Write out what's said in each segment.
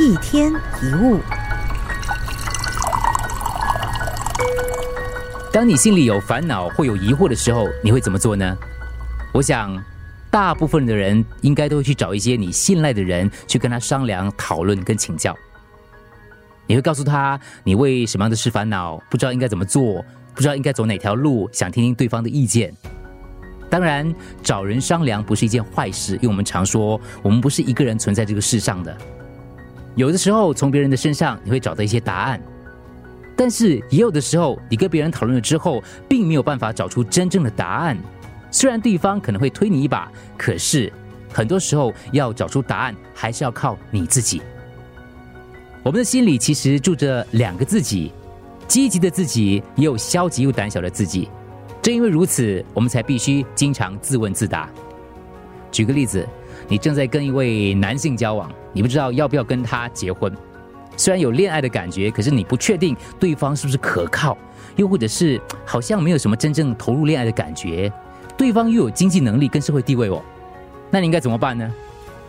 一天一物，当你心里有烦恼或有疑惑的时候，你会怎么做呢？我想，大部分的人应该都会去找一些你信赖的人，去跟他商量、讨论跟请教。你会告诉他你为什么样的事烦恼，不知道应该怎么做，不知道应该走哪条路，想听听对方的意见。当然，找人商量不是一件坏事，因为我们常说，我们不是一个人存在这个世上的。有的时候，从别人的身上你会找到一些答案，但是也有的时候，你跟别人讨论了之后，并没有办法找出真正的答案。虽然对方可能会推你一把，可是很多时候要找出答案，还是要靠你自己。我们的心里其实住着两个自己，积极的自己，也有消极又胆小的自己。正因为如此，我们才必须经常自问自答。举个例子，你正在跟一位男性交往，你不知道要不要跟他结婚。虽然有恋爱的感觉，可是你不确定对方是不是可靠，又或者是好像没有什么真正投入恋爱的感觉。对方又有经济能力跟社会地位哦，那你应该怎么办呢？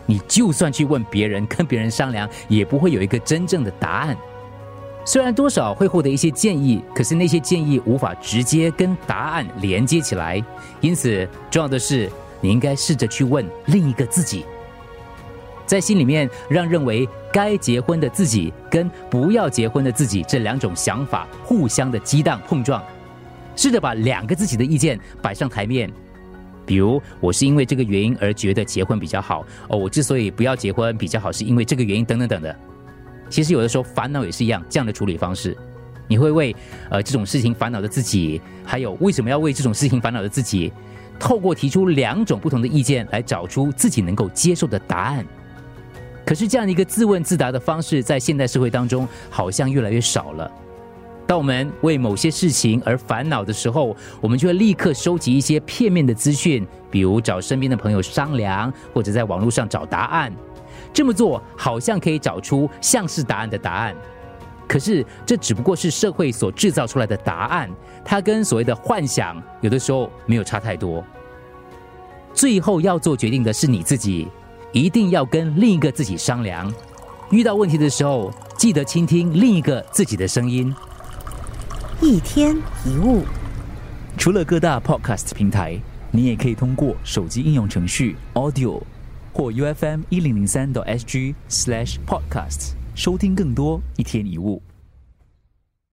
你就算去问别人，跟别人商量，也不会有一个真正的答案。虽然多少会获得一些建议，可是那些建议无法直接跟答案连接起来。因此，重要的是你应该试着去问另一个自己，在心里面让认为该结婚的自己跟不要结婚的自己这两种想法互相的激荡碰撞，试着把两个自己的意见摆上台面。比如，我是因为这个原因而觉得结婚比较好哦，我之所以不要结婚比较好，是因为这个原因等等等的。其实有的时候烦恼也是一样，这样的处理方式，你会为呃这种事情烦恼的自己，还有为什么要为这种事情烦恼的自己，透过提出两种不同的意见来找出自己能够接受的答案。可是这样的一个自问自答的方式，在现代社会当中好像越来越少了。当我们为某些事情而烦恼的时候，我们就会立刻收集一些片面的资讯，比如找身边的朋友商量，或者在网络上找答案。这么做好像可以找出像是答案的答案，可是这只不过是社会所制造出来的答案，它跟所谓的幻想有的时候没有差太多。最后要做决定的是你自己，一定要跟另一个自己商量。遇到问题的时候，记得倾听另一个自己的声音。一天一物，除了各大 Podcast 平台，你也可以通过手机应用程序 Audio。或 U F M 一零零三 SG slash podcasts 收听更多一天一物。